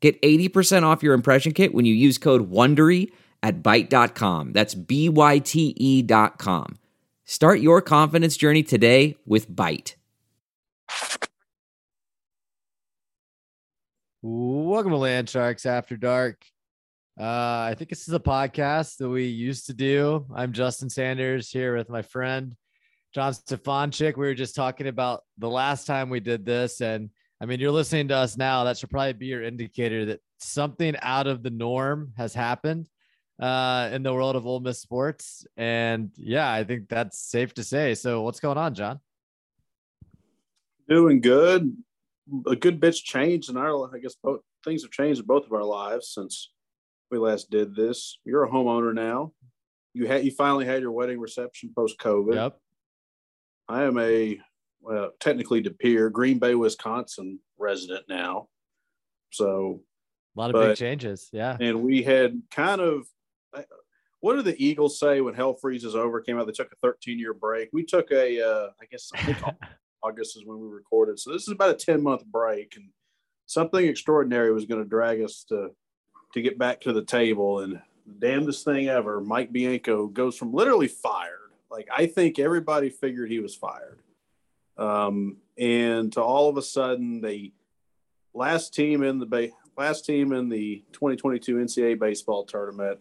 Get 80% off your impression kit when you use code WONDERY at Byte.com. That's B-Y-T-E dot com. Start your confidence journey today with Byte. Welcome to Land Sharks After Dark. Uh, I think this is a podcast that we used to do. I'm Justin Sanders here with my friend John Stefanchik. We were just talking about the last time we did this, and I mean, you're listening to us now. That should probably be your indicator that something out of the norm has happened uh, in the world of Ole Miss sports. And yeah, I think that's safe to say. So, what's going on, John? Doing good. A good bit's changed in our. I guess both things have changed in both of our lives since we last did this. You're a homeowner now. You had you finally had your wedding reception post COVID. Yep. I am a well, technically De Pere, Green Bay, Wisconsin resident now. So a lot of but, big changes. Yeah. And we had kind of what do the Eagles say when hell freezes over? Came out, they took a 13 year break. We took a, uh, I guess I August is when we recorded. So this is about a 10 month break, and something extraordinary was going to drag us to to get back to the table. And the damnedest thing ever, Mike Bianco goes from literally fired. Like I think everybody figured he was fired um, and to all of a sudden, the last team in the ba- last team in the 2022 NCAA baseball tournament,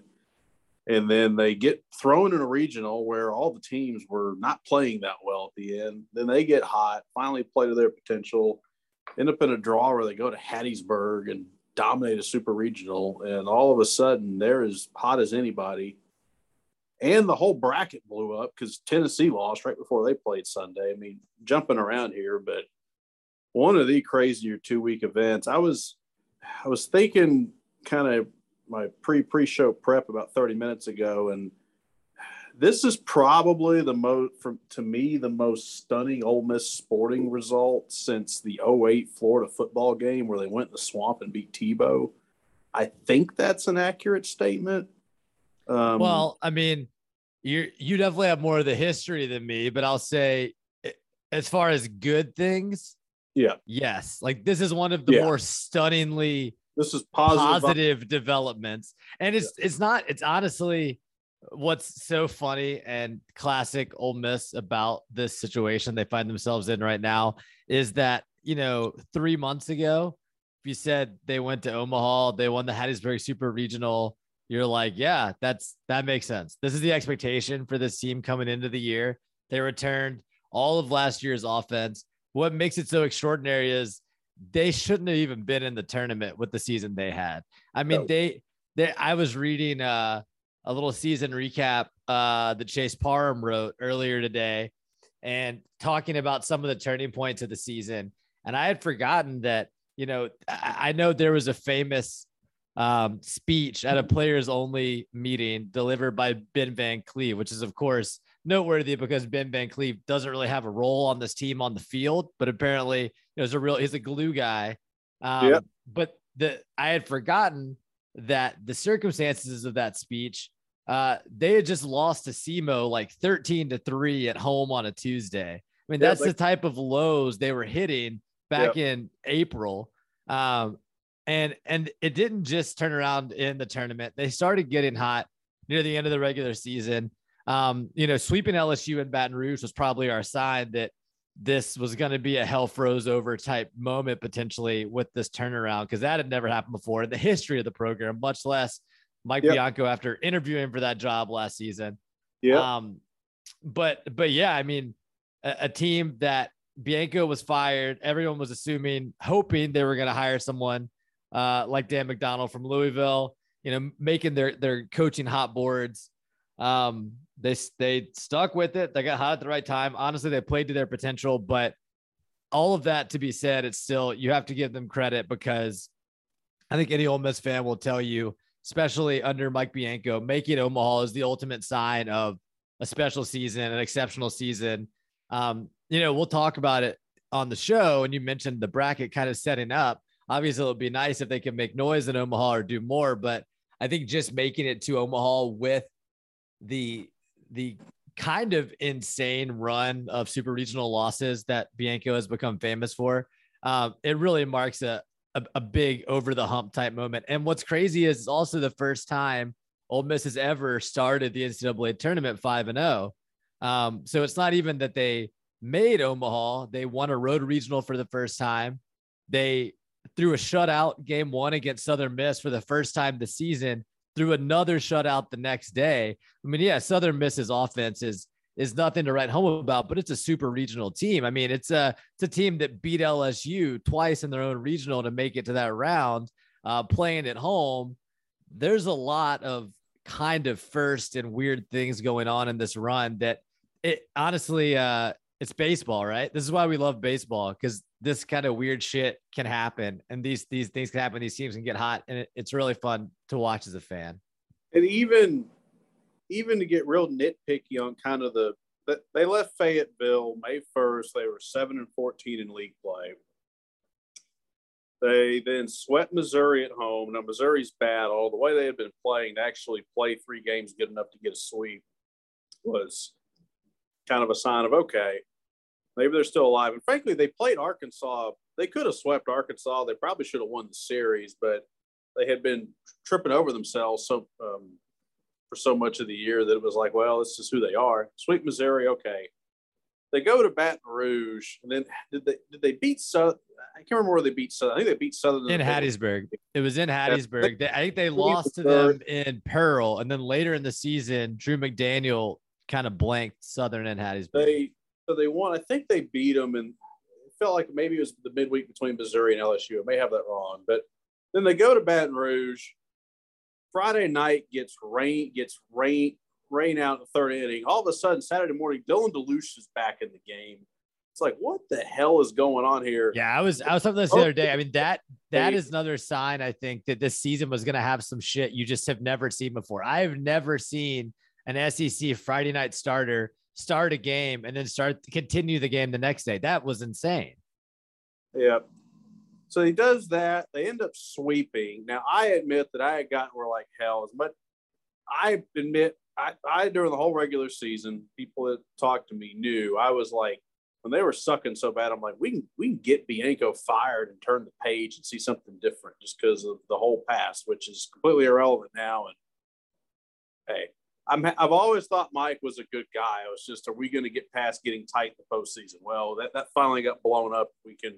and then they get thrown in a regional where all the teams were not playing that well at the end. Then they get hot, finally play to their potential, end up in a draw where they go to Hattiesburg and dominate a super regional, and all of a sudden they're as hot as anybody and the whole bracket blew up because Tennessee lost right before they played Sunday. I mean, jumping around here, but one of the crazier two week events. I was, I was thinking kind of my pre pre show prep about 30 minutes ago, and this is probably the most, from to me, the most stunning Ole Miss sporting result since the 08 Florida football game where they went in the swamp and beat Tebow. I think that's an accurate statement. Um, well, I mean, you you definitely have more of the history than me, but I'll say, as far as good things, yeah, yes, like this is one of the yeah. more stunningly this is positive, positive developments, and it's yeah. it's not it's honestly what's so funny and classic Ole Miss about this situation they find themselves in right now is that you know three months ago, if you said they went to Omaha, they won the Hattiesburg Super Regional you're like, yeah, that's that makes sense. This is the expectation for this team coming into the year. They returned all of last year's offense. What makes it so extraordinary is they shouldn't have even been in the tournament with the season they had. I mean, no. they they I was reading uh, a little season recap uh, that Chase Parham wrote earlier today and talking about some of the turning points of the season. And I had forgotten that, you know, I know there was a famous um, speech at a players only meeting delivered by Ben Van Cleve, which is, of course, noteworthy because Ben Van Cleve doesn't really have a role on this team on the field, but apparently there's a real, he's a glue guy. Um, yep. But the, I had forgotten that the circumstances of that speech, uh, they had just lost to SEMO like 13 to 3 at home on a Tuesday. I mean, that's the type of lows they were hitting back yep. in April. Um, and and it didn't just turn around in the tournament. They started getting hot near the end of the regular season. Um, you know, sweeping LSU and Baton Rouge was probably our sign that this was going to be a hell froze over type moment potentially with this turnaround because that had never happened before in the history of the program, much less Mike yep. Bianco after interviewing for that job last season. Yeah. Um, but but yeah, I mean, a, a team that Bianco was fired, everyone was assuming, hoping they were going to hire someone uh, like Dan McDonnell from Louisville, you know, making their their coaching hot boards. Um, they they stuck with it. They got hot at the right time. Honestly, they played to their potential, but all of that to be said, it's still you have to give them credit because I think any Ole Miss fan will tell you especially under Mike Bianco, making Omaha is the ultimate sign of a special season, an exceptional season. Um, you know, we'll talk about it on the show. And you mentioned the bracket kind of setting up. Obviously, it would be nice if they can make noise in Omaha or do more, but I think just making it to Omaha with the the kind of insane run of super regional losses that Bianco has become famous for, um, it really marks a, a, a big over the hump type moment. And what's crazy is it's also the first time Ole Miss has ever started the NCAA tournament five and zero. Oh. Um, so it's not even that they made Omaha; they won a road regional for the first time. They threw a shutout game one against Southern Miss for the first time this season. Threw another shutout the next day. I mean, yeah, Southern Miss's offense is is nothing to write home about, but it's a super regional team. I mean, it's a it's a team that beat LSU twice in their own regional to make it to that round, uh, playing at home. There's a lot of kind of first and weird things going on in this run that it honestly uh it's baseball, right? This is why we love baseball because this kind of weird shit can happen, and these these things can happen. These teams can get hot, and it, it's really fun to watch as a fan. And even even to get real nitpicky on kind of the they left Fayetteville May first. They were seven and fourteen in league play. They then swept Missouri at home. Now Missouri's bad. All the way they had been playing to actually play three games good enough to get a sweep was kind of a sign of okay, maybe they're still alive. And frankly, they played Arkansas. They could have swept Arkansas. They probably should have won the series, but they had been tripping over themselves so um, for so much of the year that it was like, well, this is who they are. Sweet Missouri, okay. They go to Baton Rouge, and then did they did they beat Southern? I can't remember where they beat Southern. I think they beat Southern in Hattiesburg. It was in Hattiesburg. They, I think they lost to them in Pearl, and then later in the season, Drew McDaniel kind of blanked Southern and Hattiesburg. They they won. I think they beat them, and it felt like maybe it was the midweek between Missouri and LSU. I may have that wrong, but then they go to Baton Rouge. Friday night gets rain, gets rain, rain out in the third inning. All of a sudden, Saturday morning, Dylan DeLucia is back in the game. It's like, what the hell is going on here? Yeah, I was I was talking this the other day. I mean, that that is another sign I think that this season was going to have some shit you just have never seen before. I have never seen an SEC Friday night starter start a game and then start continue the game the next day. That was insane. Yeah. So he does that. They end up sweeping. Now I admit that I had gotten where like hell, but I admit I, I during the whole regular season, people that talked to me knew I was like when they were sucking so bad, I'm like, we can we can get Bianco fired and turn the page and see something different just because of the whole past, which is completely irrelevant now. And hey, I'm, I've always thought Mike was a good guy. I was just, are we going to get past getting tight in the postseason? Well, that, that finally got blown up. We can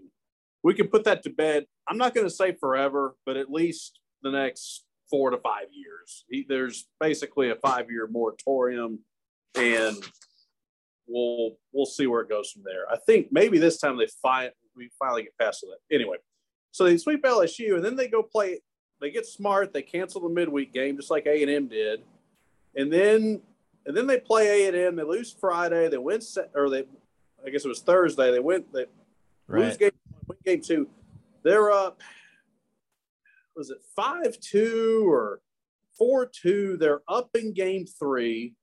we can put that to bed. I'm not going to say forever, but at least the next four to five years. He, there's basically a five year moratorium, and we'll we'll see where it goes from there. I think maybe this time they find we finally get past that. Anyway, so they sweep LSU, and then they go play. They get smart. They cancel the midweek game just like A and M did and then and then they play A and M. They lose Friday. They win or they, I guess it was Thursday. They went. They right. lose game win game two. They're up. Was it five two or four two? They're up in game three.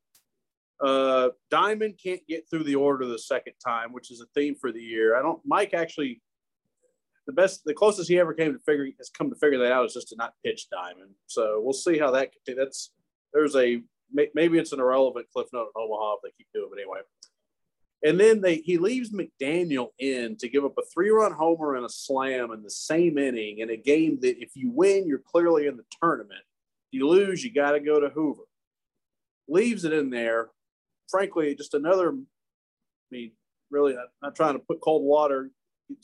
Uh, Diamond can't get through the order the second time, which is a theme for the year. I don't. Mike actually, the best, the closest he ever came to figure has come to figure that out is just to not pitch Diamond. So we'll see how that. That's there's a maybe it's an irrelevant cliff note in Omaha if they keep doing it anyway. And then they he leaves McDaniel in to give up a three run homer and a slam in the same inning in a game that if you win, you're clearly in the tournament. If you lose, you got to go to Hoover. Leaves it in there. Frankly, just another. I mean, really, not, not trying to put cold water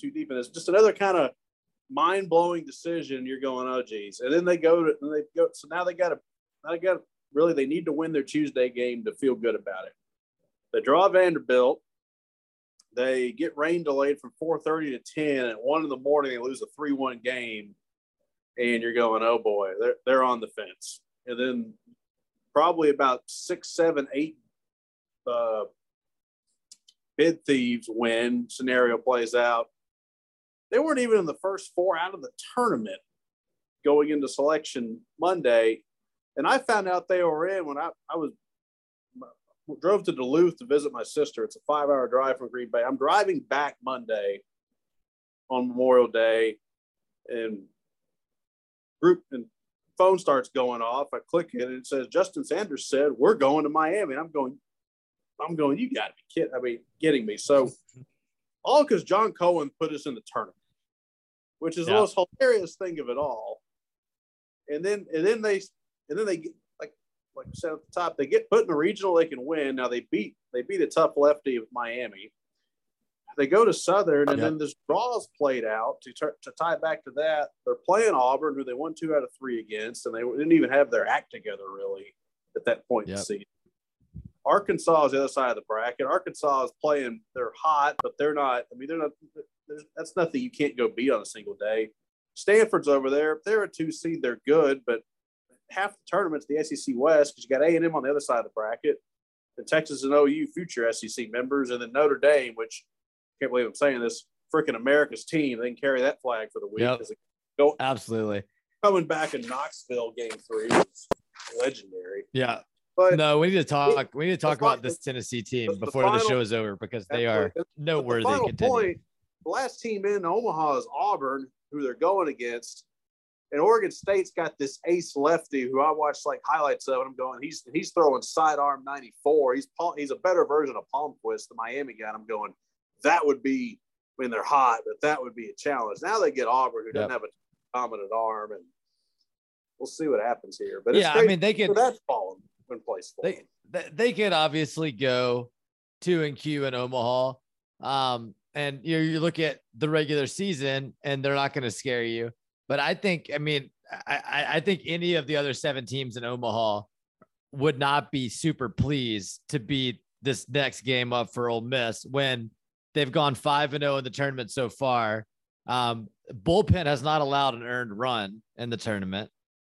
too deep in this. Just another kind of mind blowing decision. You're going, oh geez, and then they go to and they go. So now they got to now they got to really they need to win their Tuesday game to feel good about it. They draw Vanderbilt. They get rain delayed from 4:30 to 10. At one in the morning, they lose a 3-1 game, and you're going, oh boy, they're they're on the fence. And then probably about six, seven, eight uh, bid thieves win scenario plays out. They weren't even in the first four out of the tournament going into selection Monday, And I found out they were in when I, I was drove to Duluth to visit my sister. It's a five hour drive from Green Bay. I'm driving back Monday on Memorial Day and group and phone starts going off. I click it and it says Justin Sanders said we're going to Miami. And I'm going, I'm going, you gotta be kidding. I mean, getting me. So all because John Cohen put us in the tournament, which is yeah. the most hilarious thing of it all. And then and then they and then they get like like I said at the top, they get put in a regional they can win. Now they beat they beat a tough lefty of Miami. They go to Southern, and yep. then this draw's played out to, t- to tie back to that. They're playing Auburn, who they won two out of three against, and they didn't even have their act together really at that point yep. in the season. Arkansas is the other side of the bracket. Arkansas is playing, they're hot, but they're not. I mean, they're not, that's nothing you can't go beat on a single day. Stanford's over there. They're a two seed, they're good, but half the tournament's the SEC West because you got A&M on the other side of the bracket, and Texas and OU future SEC members, and then Notre Dame, which I can't believe I'm saying this. Freaking America's team. They can carry that flag for the week. Yep. Go absolutely coming back in Knoxville game three was legendary. Yeah. But no, we need to talk. We need to talk about this Tennessee team the, before the, final, the show is over because they are noteworthy. The final point, the last team in Omaha is Auburn, who they're going against. And Oregon State's got this ace lefty who I watched like highlights of, and I'm going, he's he's throwing sidearm 94. He's he's a better version of Palmquist, the Miami guy. And I'm going, that would be when they're hot, but that would be a challenge. Now they get Auburn, who doesn't have a dominant arm, and we'll see what happens here. But yeah, I mean, they could that's fallen when place they, they they could obviously go two and Q in Omaha, um, and you you look at the regular season, and they're not going to scare you. But I think, I mean, I, I think any of the other seven teams in Omaha would not be super pleased to be this next game up for Ole Miss when they've gone five and zero oh in the tournament so far. Um, bullpen has not allowed an earned run in the tournament.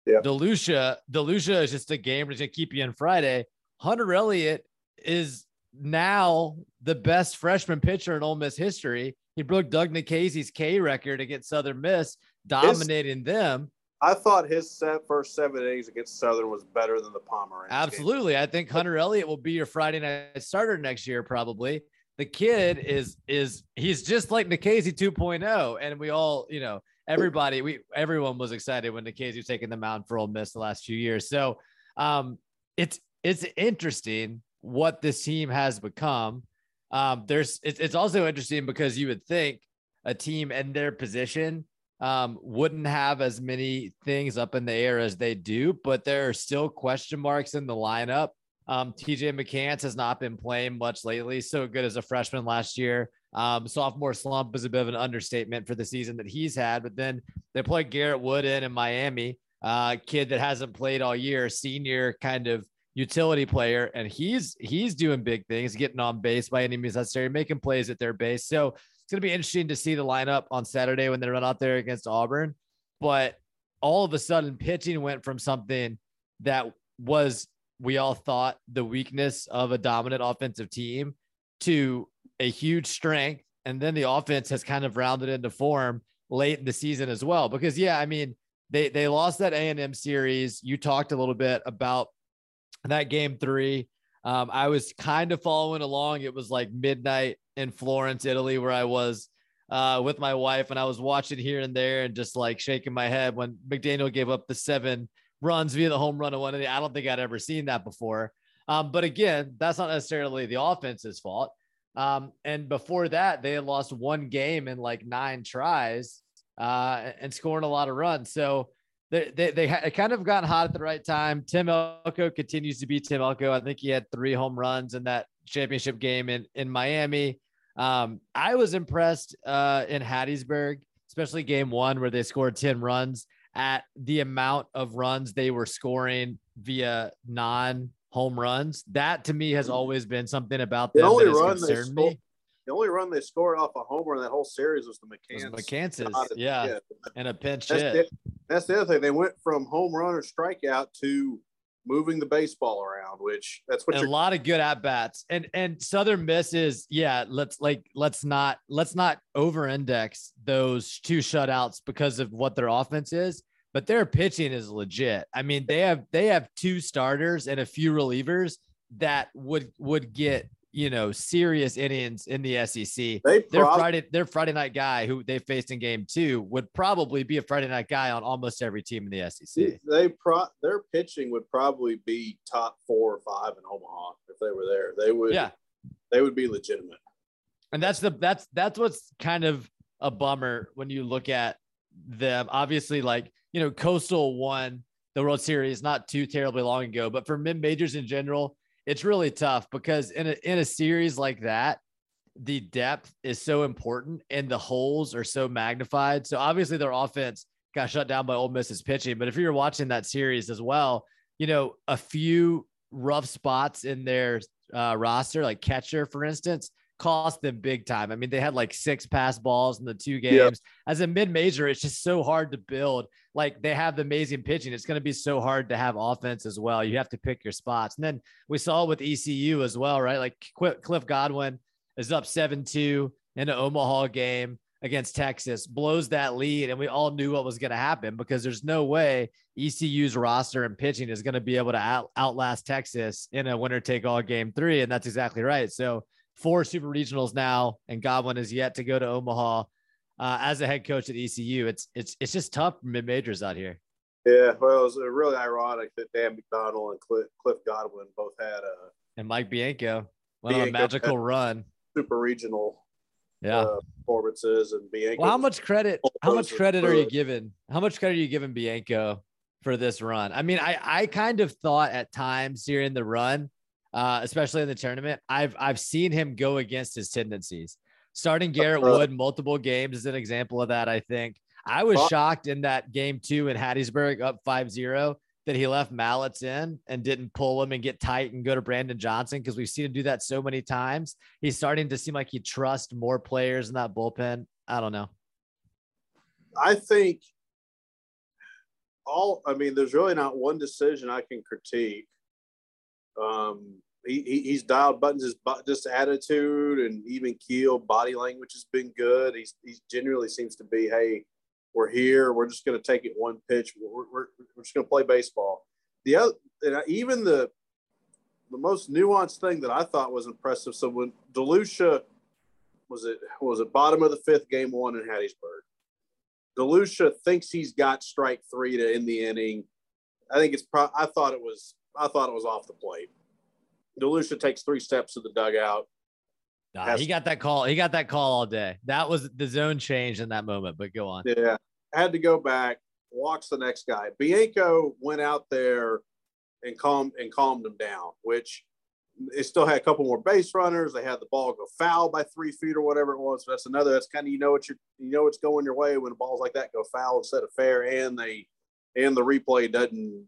Yeah. DeLucia, DeLucia is just a game that's gonna keep you in Friday. Hunter Elliott is now the best freshman pitcher in Ole Miss history. He broke Doug Nikhazy's K record against Southern Miss, dominating his, them. I thought his set, first seven innings against Southern was better than the Pomeranz. Absolutely. Game. I think Hunter Elliott will be your Friday night starter next year, probably the kid is is he's just like Nikhazy 2.0, and we all, you know, everybody, we everyone was excited when Nikhazy was taking the mound for Ole Miss the last few years. So um, it's it's interesting what this team has become. Um, there's it's, it's also interesting because you would think a team in their position um, wouldn't have as many things up in the air as they do, but there are still question marks in the lineup. Um, TJ McCants has not been playing much lately. So good as a freshman last year. Um, sophomore slump is a bit of an understatement for the season that he's had. But then they play Garrett Wood in in Miami, uh, kid that hasn't played all year, senior kind of utility player, and he's he's doing big things, getting on base by any means necessary, making plays at their base. So it's going to be interesting to see the lineup on Saturday when they run out there against Auburn. But all of a sudden, pitching went from something that was we all thought the weakness of a dominant offensive team to a huge strength. And then the offense has kind of rounded into form late in the season as well. Because yeah, I mean, they they lost that A and M series. You talked a little bit about that game three. Um, I was kind of following along. It was like midnight in Florence, Italy, where I was uh, with my wife, and I was watching here and there and just like shaking my head when McDaniel gave up the seven runs via the home run of one. I don't think I'd ever seen that before. Um, but again, that's not necessarily the offense's fault. Um, and before that, they had lost one game in like nine tries uh, and scoring a lot of runs. So they they, they ha- kind of gotten hot at the right time. Tim Elko continues to be Tim Elko. I think he had three home runs in that championship game in in Miami. Um, I was impressed uh, in Hattiesburg, especially game one where they scored 10 runs at the amount of runs they were scoring via non home runs. That to me has always been something about them the only that has run concerned scored, me. The only run they scored off a homer in that whole series was the McCants. McCants, yeah, and a pinch that's hit. The, that's the other thing. They went from home run or strikeout to moving the baseball around, which that's what a lot of good at bats. And and Southern Miss is yeah. Let's like let's not let's not over index those two shutouts because of what their offense is. but their pitching is legit. I mean, they have they have two starters and a few relievers that would would get you know serious innings in the SEC. They Their prob- Friday their Friday night guy who they faced in game two would probably be a Friday night guy on almost every team in the SEC. they pro their pitching would probably be top four or five in Omaha if they were there. They would Yeah. they would be legitimate. And that's the that's that's what's kind of a bummer when you look at them. Obviously, like you know, Coastal won the World Series not too terribly long ago, but for mid majors in general, it's really tough because in a in a series like that, the depth is so important and the holes are so magnified. So obviously their offense got shut down by Ole Miss's pitching. But if you're watching that series as well, you know, a few rough spots in their uh, roster, like catcher, for instance, cost them big time. I mean, they had like six pass balls in the two games. Yeah. As a mid major, it's just so hard to build. Like they have the amazing pitching. It's going to be so hard to have offense as well. You have to pick your spots. And then we saw with ECU as well, right? Like Cliff Godwin is up 7 2 in an Omaha game against Texas, blows that lead. And we all knew what was going to happen because there's no way ECU's roster and pitching is going to be able to out- outlast Texas in a winner take all game three. And that's exactly right. So, four super regionals now, and Godwin is yet to go to Omaha. Uh, as a head coach at ECU, it's it's it's just tough for mid majors out here. Yeah, well, it was really ironic that Dan McDonnell and Cliff, Cliff Godwin both had a And Mike Bianco went on a magical run. super regional Yeah. uh, performances, and Bianco. Well, how much credit? How much credit are you giving? How much credit are you giving Bianco for this run? I mean, I I kind of thought at times during the run, uh, especially in the tournament, I've I've seen him go against his tendencies. Starting Garrett Wood multiple games is an example of that. I think I was shocked in that game two in Hattiesburg up 5-0 that he left Mallitz in and didn't pull him and get tight and go to Brandon Johnson because we've seen him do that so many times. He's starting to seem like he trusts more players in that bullpen. I don't know. I think all. I mean, there's really not one decision I can critique. Um, he, he he's dialed buttons. His just attitude and even keel body language has been good. He's he genuinely seems to be, hey, we're here. We're just going to take it one pitch. We're, we're, we're just going to play baseball. The other, and even the the most nuanced thing that I thought was impressive. So when Delucia was it was it bottom of the fifth game one in Hattiesburg. Delucia thinks he's got strike three to end the inning. I think it's pro- I thought it was I thought it was off the plate. Delucia takes three steps to the dugout. Nah, he got that call. He got that call all day. That was the zone change in that moment. But go on. Yeah, had to go back. Walks the next guy. Bianco went out there and calmed and calmed him down. Which they still had a couple more base runners. They had the ball go foul by three feet or whatever it was. That's another. That's kind of you know what you you know it's going your way when balls like that go foul instead of fair, and they and the replay doesn't.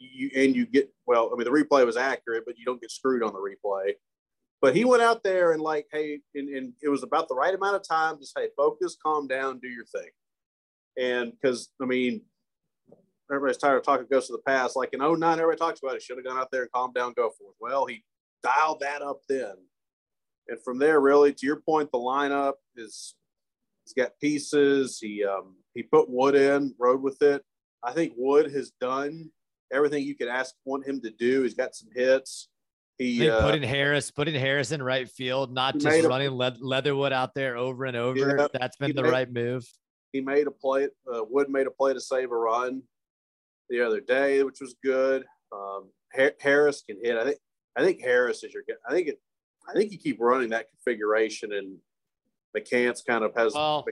You and you get well. I mean, the replay was accurate, but you don't get screwed on the replay. But he went out there and like, hey, and, and it was about the right amount of time to say, focus, calm down, do your thing. And because I mean, everybody's tired of talking ghosts of the past. Like in 09, everybody talks about it. Should have gone out there and calmed down, go for it. Well, he dialed that up then. And from there, really, to your point, the lineup is he's got pieces. He um he put Wood in, rode with it. I think Wood has done everything you could ask want him to do. He's got some hits. He uh, putting Harris, putting Harris in right field, not just made a- running Le- Leatherwood out there over and over. Yeah, That's been the made- right move. he made a play. Uh, Wood made a play to save a run the other day, which was good. Um, Ha- Harris can hit. I think. I think Harris is your. I think it. I think you keep running that configuration, and McCants kind of has. Well,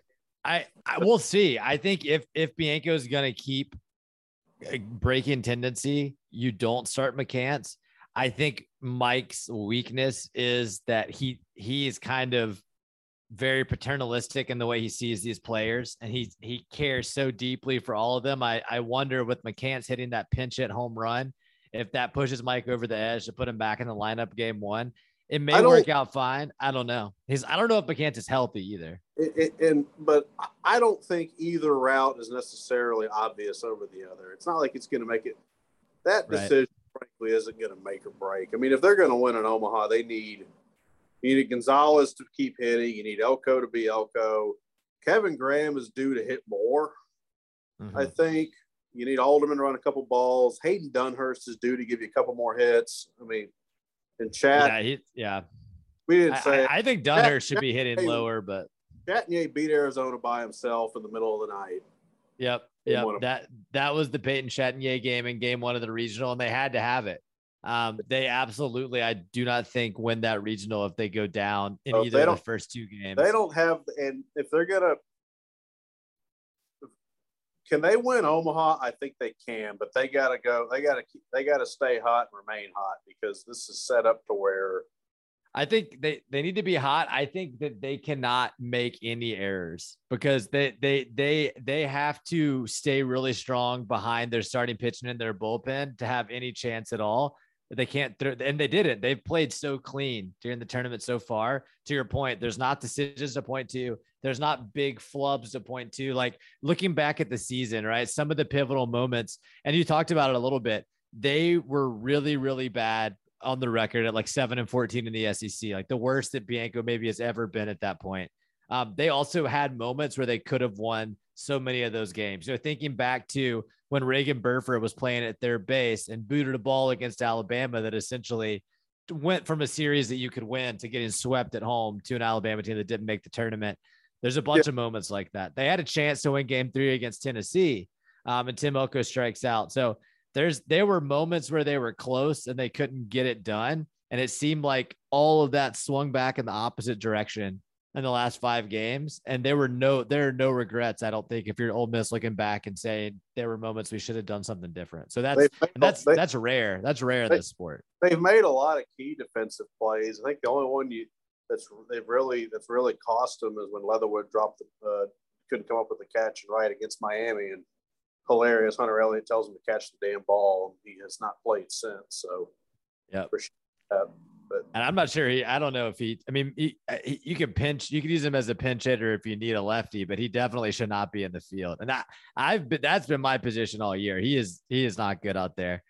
I, I we'll see. I think if if Bianco is gonna keep breaking tendency, you don't start McCants. I think Mike's weakness is that he he is kind of very paternalistic in the way he sees these players, and he he cares so deeply for all of them. I I wonder with McCants hitting that pinch hit home run, if that pushes Mike over the edge to put him back in the lineup game one. It may work out fine. I don't know. He's I don't know if McCants is healthy either. It, it, and but I don't think either route is necessarily obvious over the other. It's not like it's going to make it. That Right. decision, frankly, isn't going to make or break. I mean, if they're going to win in Omaha, they need you need Gonzalez to keep hitting. You need Elko to be Elko. Kevin Graham is due to hit more. Mhm. I think You need Alderman to run a couple balls. Hayden Dunhurst is due to give you a couple more hits. I mean, in chat, Yeah, he, yeah. we didn't say I, I think Dunner should be hitting lower, but Chatagnier beat Arizona by himself in the middle of the night. Yep. Yep. That that was the Peyton Chatagnier game in game one of the regional, and they had to have it. Um, they absolutely, I do not think win that regional if they go down in Oh, either of the first two games. They don't have, and if they're gonna, can they win Omaha? I think they can, but they gotta go. They gotta keep. They gotta stay hot and remain hot because this is set up to where I think they, they need to be hot. I think that they cannot make any errors because they they they they have to stay really strong behind their starting pitching and their bullpen to have any chance at all. They can't throw, and they didn't. They've played so clean during the tournament so far. To your point, there's not decisions to point to. There's not big flubs to point to. Like looking back at the season, right? Some of the pivotal moments, and you talked about it a little bit. They were really, really bad on the record at like seven and 14 in the SEC, like the worst that Bianco maybe has ever been at that point. Um, they also had moments where they could have won so many of those games. You know, thinking back to when Reagan Burford was playing at their base and booted a ball against Alabama that essentially went from a series that you could win to getting swept at home to an Alabama team that didn't make the tournament. There's a bunch of moments like that. They had a chance to win game three against Tennessee, um, and Tim Elko strikes out. So there's there were moments where they were close and they couldn't get it done. And it seemed like all of that swung back in the opposite direction in the last five games. And there were no there are no regrets, I don't think, if you're Ole Miss looking back and saying there were moments we should have done something different. So that's made, that's they, that's rare. That's rare in this sport. they've made a lot of key defensive plays. I think the only one you that's they've really that's really cost them is when Leatherwood dropped the uh, couldn't come up with the catch and right against Miami and hilarious. Hunter Elliott tells him to catch the damn ball. He has not played since. So yeah, appreciate that. But And I'm not sure he, I don't know if he, I mean, he, uh, he, you can pinch, you can use him as a pinch hitter if you need a lefty, but he definitely should not be in the field. And I, I've been, that's been my position all year. He is, he is not good out there.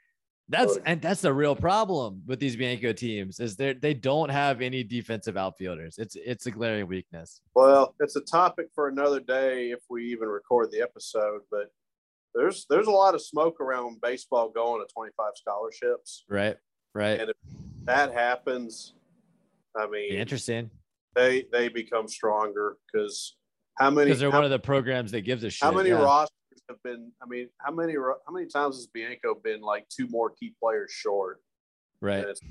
That's, and that's the real problem with these Bianco teams is they they don't have any defensive outfielders. It's, it's a glaring weakness. well, it's a topic for another day if we even record the episode. But there's there's a lot of smoke around baseball going to 25 scholarships. Right. Right. And if that happens, I mean, interesting they they become stronger because how many because they're how, one of the programs that gives a shit. how many yeah. rosters have been? I mean, how many how many times has Bianco been like two more key players short? right. And it's a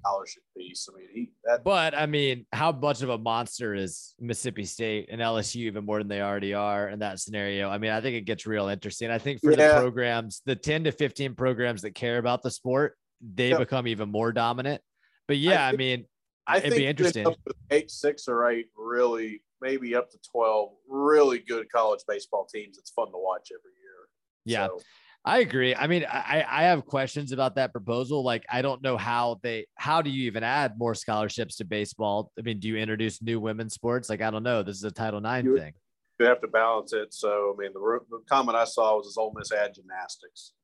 scholarship piece. I mean, he that But I mean, how much of a monster is Mississippi State and LSU even more than they already are in that scenario? I mean, I think it gets real interesting. I think for Yeah. the programs, the 10 to 15 programs that care about the sport, they Yep. become even more dominant. But yeah, I, think- mean, I it'd think be interesting. eight, six, or eight really, maybe up to twelve, really good college baseball teams. It's fun to watch every year. Yeah. So, I agree. I mean, I, I have questions about that proposal. Like, I don't know how they, how do you even add more scholarships to baseball? I mean, do you introduce new women's sports? Like, I don't know. This is a Title IX You- thing. you have to balance it. So, I mean, the, the comment I saw was, "Is Ole Miss add gymnastics?"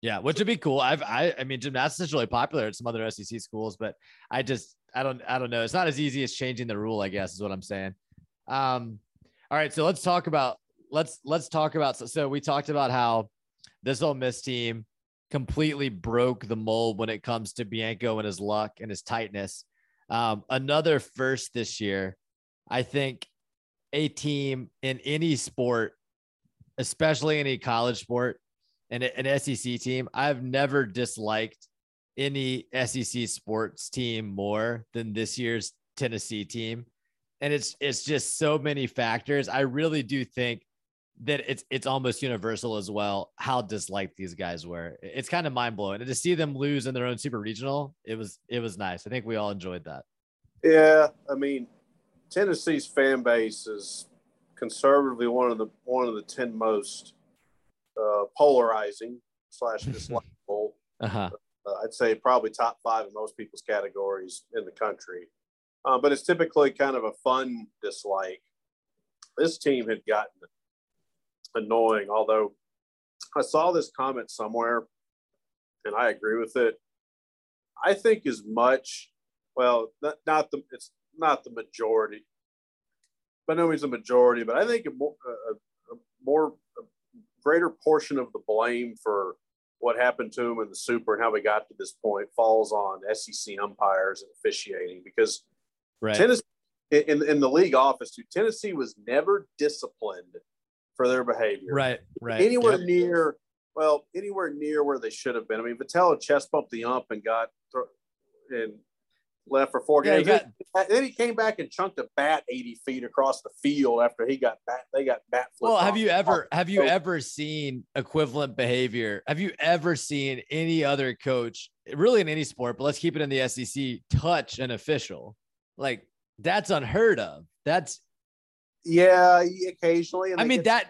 Yeah, which would be cool. I've I I mean gymnastics is really popular at some other SEC schools, but I just I don't I don't know. It's not as easy as changing the rule, I guess, is what I'm saying. Um, all right, so let's talk about let's let's talk about so, so we talked about how this Ole Miss team completely broke the mold when it comes to Bianco and his luck and his tightness. Um, another first this year, I think a team in any sport, especially any college sport, and an SEC team, I've never disliked any SEC sports team more than this year's Tennessee team. And it's it's just so many factors. I really do think that it's it's almost universal as well how disliked these guys were. It's kind of mind blowing. And to see them lose in their own super regional, it was it was nice. I think we all enjoyed that. Yeah, I mean, Tennessee's fan base is conservatively one of the one of the ten most uh, polarizing slash dislikable. Uh-huh. uh, I'd say probably top five in most people's categories in the country. Uh, but it's typically kind of a fun dislike. This team had gotten annoying, although I saw this comment somewhere and I agree with it. I think as much, well, not, not the, it's not the majority, by no means the majority, but I think a more, a, a more greater portion of the blame for what happened to him in the Super and how we got to this point falls on SEC umpires and officiating because Right. Tennessee in in the league office too. Tennessee was never disciplined for their behavior. Right. Right. Anywhere Yep. near, well, anywhere near where they should have been. I mean, Vitello chest bumped the ump and got thro- and left for four Yeah, he games. then he came back and chunked a bat 80 feet across the field after he got bat. They got bat. flipped Well, have you ever have you ever seen equivalent behavior? Have you ever seen any other coach, really in any sport, but let's keep it in the SEC, touch an official? Like that's unheard of. That's Yeah, occasionally. I mean that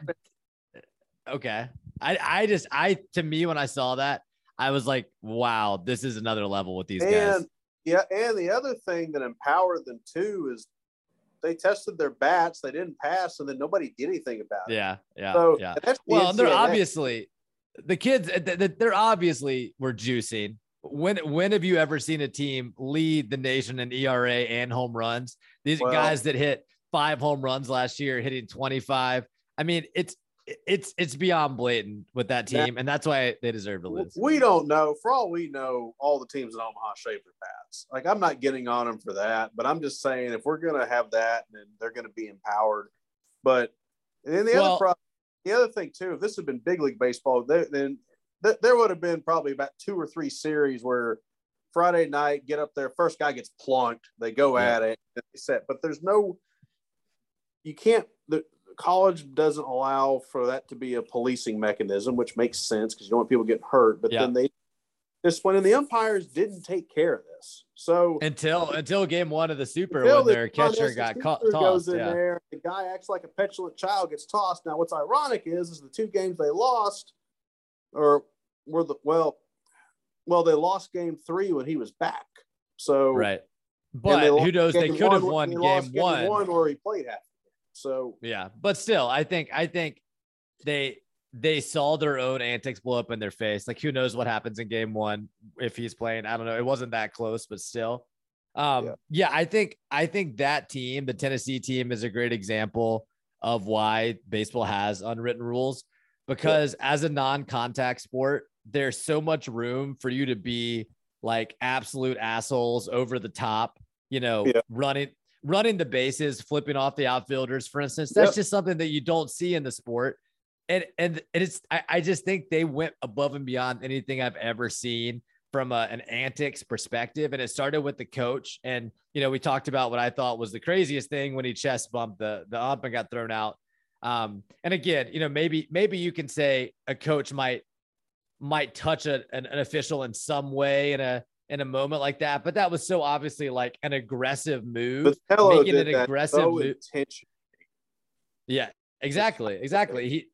okay. I I just I to me when I saw that, I was like, wow, this is another level with these guys. And yeah, and the other thing that empowered them too is they tested their bats, they didn't pass, and then nobody did anything about it. Yeah, yeah, So yeah. the Well, they're obviously the kids. th- th- They're obviously were juicing. When when have you ever seen a team lead the nation in ERA and home runs? These Well- guys that hit five home runs last year, hitting twenty five. I mean, it's it's it's beyond blatant with that That- team, and that's why they deserve to lose. We don't know. For all we know, all the teams in Omaha shaved their bats. Like I'm not getting on them for that, but I'm just saying if we're gonna have that, then they're gonna be empowered. But then the Well- other problem, the other thing too, if this had been big league baseball, there, then th- there would have been probably about two or three series where Friday night get up there, first guy gets plunked, they go Yeah. at it, and they set. But there's no, you can't. The college doesn't allow for that to be a policing mechanism, which makes sense because you don't want people getting hurt. But Yeah. then they discipline, and the umpires didn't take care of this. So Until until game one of the Super when the- their catcher this, the got caught keeper goes in Yeah. there. The guy acts like a petulant child, gets tossed. Now, what's ironic is, is the two games they lost, or were the well, well, they lost game three when he was back. So Right. But who knows? They could have won they game one. one where he played half. So Yeah, but still, I think I think they they saw their own antics blow up in their face. Like who knows what happens in game one if he's playing? I don't know. It wasn't that close, but still. Um, yeah. Yeah. I think I think that team, the Tennessee team, is a great example of why baseball has unwritten rules. Because as a non-contact sport, there's so much room for you to be like absolute assholes over the top, you know, Yeah. running running the bases, flipping off the outfielders, for instance. That's Yep. just something that you don't see in the sport. And and it's I, I just think they went above and beyond anything I've ever seen from a, an antics perspective. And it started with the coach. And you know, we talked about what I thought was the craziest thing when he chest bumped the the ump and got thrown out. Um, and again, you know, maybe maybe you can say a coach might might touch a, an, an official in some way in a in a moment like that, but that was so obviously like an aggressive move. Making an that aggressive so move. Yeah, exactly, exactly. He,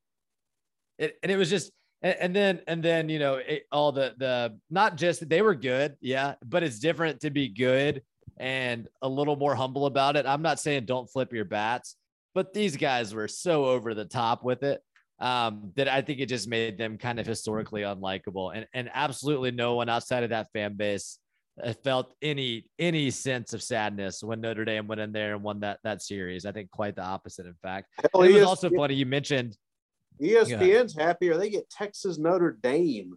it, and it was just, and, and then, and then, you know, it, all the the not just they were good, yeah, but it's different to be good and a little more humble about it. I'm not saying don't flip your bats, but these guys were so over the top with it um, that I think it just made them kind of historically unlikable, and and absolutely no one outside of that fan base uh, felt any any sense of sadness when Notre Dame went in there and won that that series. I think quite the opposite, in fact. Hell, it was ESPN also funny you mentioned ESPN's happier. They get Texas Notre Dame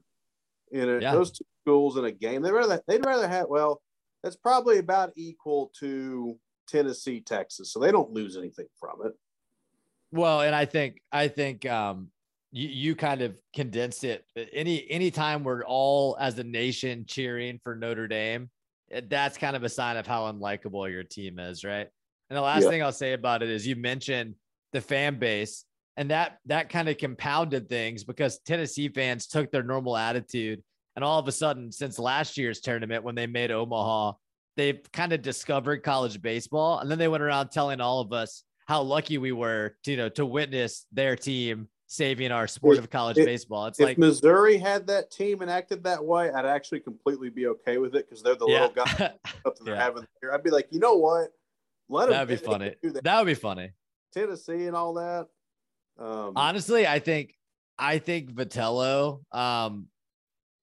in it. Yeah. Those two schools in a game. They rather they'd rather have well, that's probably about equal to Tennessee, Texas. So they don't lose anything from it. Well, and I think I think um you you kind of condensed it. Any anytime we're all as a nation cheering for Notre Dame, that's kind of a sign of how unlikable your team is, right? And the last Yeah. thing I'll say about it is you mentioned the fan base, and that that kind of compounded things because Tennessee fans took their normal attitude, and all of a sudden, since last year's tournament when they made Omaha, they've kind of discovered college baseball, and then they went around telling all of us how lucky we were to you know to witness their team saving our sport If- of college if- baseball. It's if like Missouri had that team and acted that way, I'd actually completely be okay with it because they're the yeah, little guys up that they're Yeah. having here. I'd be like, you know what? Let that'd be funny. That. That would be funny. Tennessee and all that. Um, Honestly, I think I think Vitello um,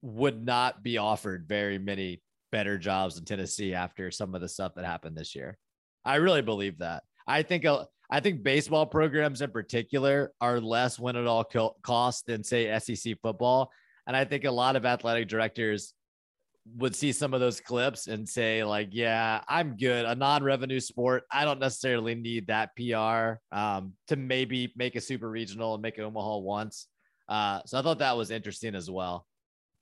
would not be offered very many better jobs in Tennessee after some of the stuff that happened this year. I really believe that. I think a, I think baseball programs in particular are less win at all co- cost than say SEC football. And I think a lot of athletic directors would see some of those clips and say like, yeah, I'm good. A non-revenue sport. I don't necessarily need that PR um, to maybe make a super regional and make Omaha once. Uh, so I thought that was interesting as well.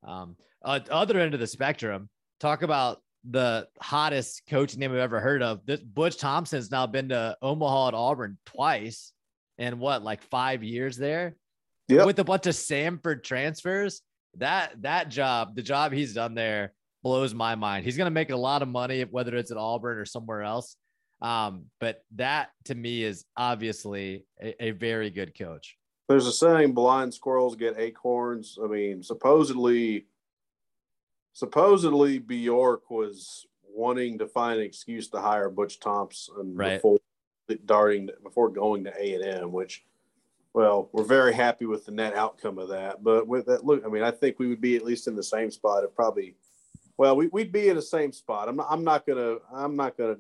Um, uh, other end of the spectrum, talk about the hottest coach name I've ever heard of. This Butch Thompson's now been to Omaha at Auburn twice in what, like five years there Yep. with a bunch of Samford transfers. That that job, the job he's done there blows my mind. He's going to make a lot of money, whether it's at Auburn or somewhere else. Um, but that to me is obviously a, a very good coach. There's a saying: "Blind squirrels get acorns." I mean, supposedly, supposedly Bjork was wanting to find an excuse to hire Butch Thompson Right. before darting before going to A and M, which, well, we're very happy with the net outcome of that. But with that, look, I mean, I think we would be at least in the same spot. It probably, well, we, we'd be in the same spot. I'm not. I'm not gonna. I'm not gonna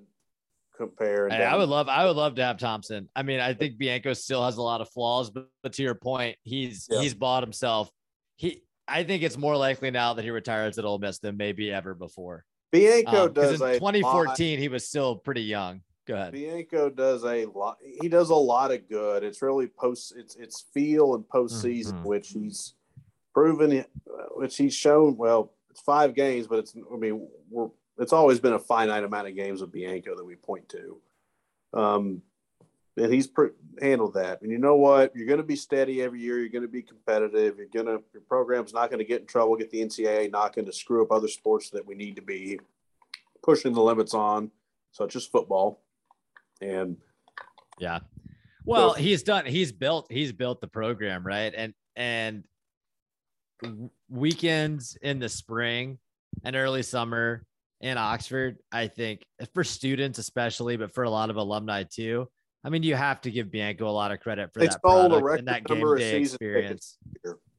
compare. Hey, I would love, I would love to have Thompson. I mean, I think Bianco still has a lot of flaws, but, but to your point, he's Yeah. he's bought himself. He, I think it's more likely now that he retires at Ole Miss than maybe ever before. Bianco Um, does in a 2014, he was still pretty young. Go ahead. Bianco does a lot. He does a lot of good. It's really post. It's it's feel and postseason, Mhm. which he's proven, uh, which he's shown. Well, it's five games, but it's. I mean, we're. It's always been a finite amount of games with Bianco that we point to. Um, and he's pr- handled that. And you know what? You're going to be steady every year. You're going to be competitive. You're going to. Your program's not going to get in trouble. Get the NCAA not going to screw up other sports that we need to be pushing the limits on, such as football. And Yeah. Well, he's done. He's built. He's built the program right, and and weekends in the spring and early summer in Oxford. I think for students especially, but for a lot of alumni too. I mean, you have to give Bianco a lot of credit for They that sold a product record and that game of season experience.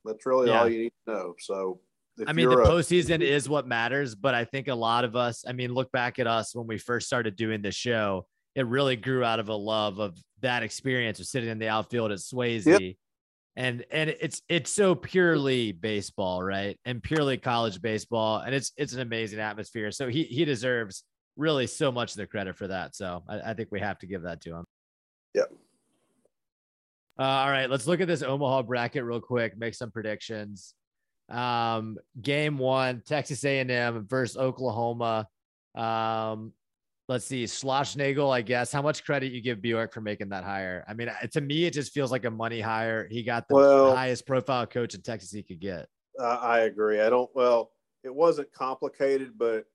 that's really Yeah. all you need to know. So, I mean, the a- postseason is what matters, but I think a lot of us, I mean, look back at us when we first started doing the show. It really grew out of a love of that experience of sitting in the outfield at Swayze. And and it's it's so purely baseball, right? And purely college baseball. And it's it's an amazing atmosphere. So he he deserves really so much of the credit for that. So I, I think we have to give that to him. Yep. Uh, all right, let's look at this Omaha bracket real quick. Make some predictions. Um, game one, Texas A&M versus Oklahoma. Um, let's see, Schlossnagle. I guess how much credit you give Bjork for making that hire? I mean, to me, it just feels like a money hire. He got the Well- highest profile coach in Texas he could get. uh, I agree. I don't. Well, it wasn't complicated, but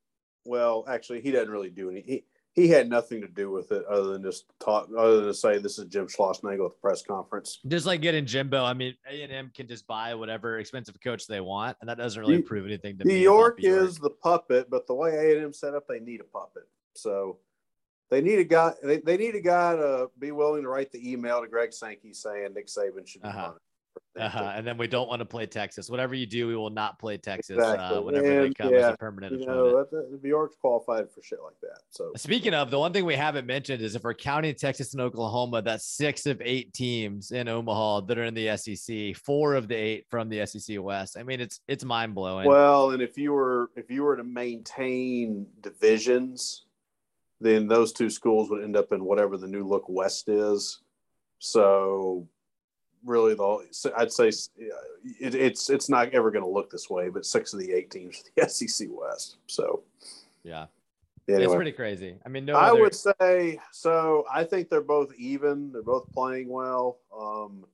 well, actually, he doesn't really do any. He, he had nothing to do with it other than just talk, other than to say this is Jim Schlossnagle at the press conference. Just like getting Jimbo. I mean, A&M can just buy whatever expensive coach they want, and that doesn't really New- prove anything to New me. about York is the puppet, but the way A and M set up, they need a puppet. So they need a guy. They, they need a guy to be willing to write the email to Greg Sankey saying Nick Saban should be Uh-huh. on it. Uh-huh. And then we don't want to play Texas. Whatever you do, we will not play Texas Exactly. uh, whenever they And, come as a permanent You know, New York's qualified for shit like that. So Speaking of, the one thing we haven't mentioned is if we're counting Texas and Oklahoma, that's six of eight teams in Omaha that are in the SEC, four of the eight from the SEC West. I mean, it's it's mind blowing. Well, and if you were if you were to maintain divisions, then those two schools would end up in whatever the new look West is. So, really, the I'd say it, it's it's not ever going to look this way. But six of the eight teams the SEC West. So, yeah, it's pretty crazy. I mean, no, I other- would say so. I think they're both even. They're both playing well. Um,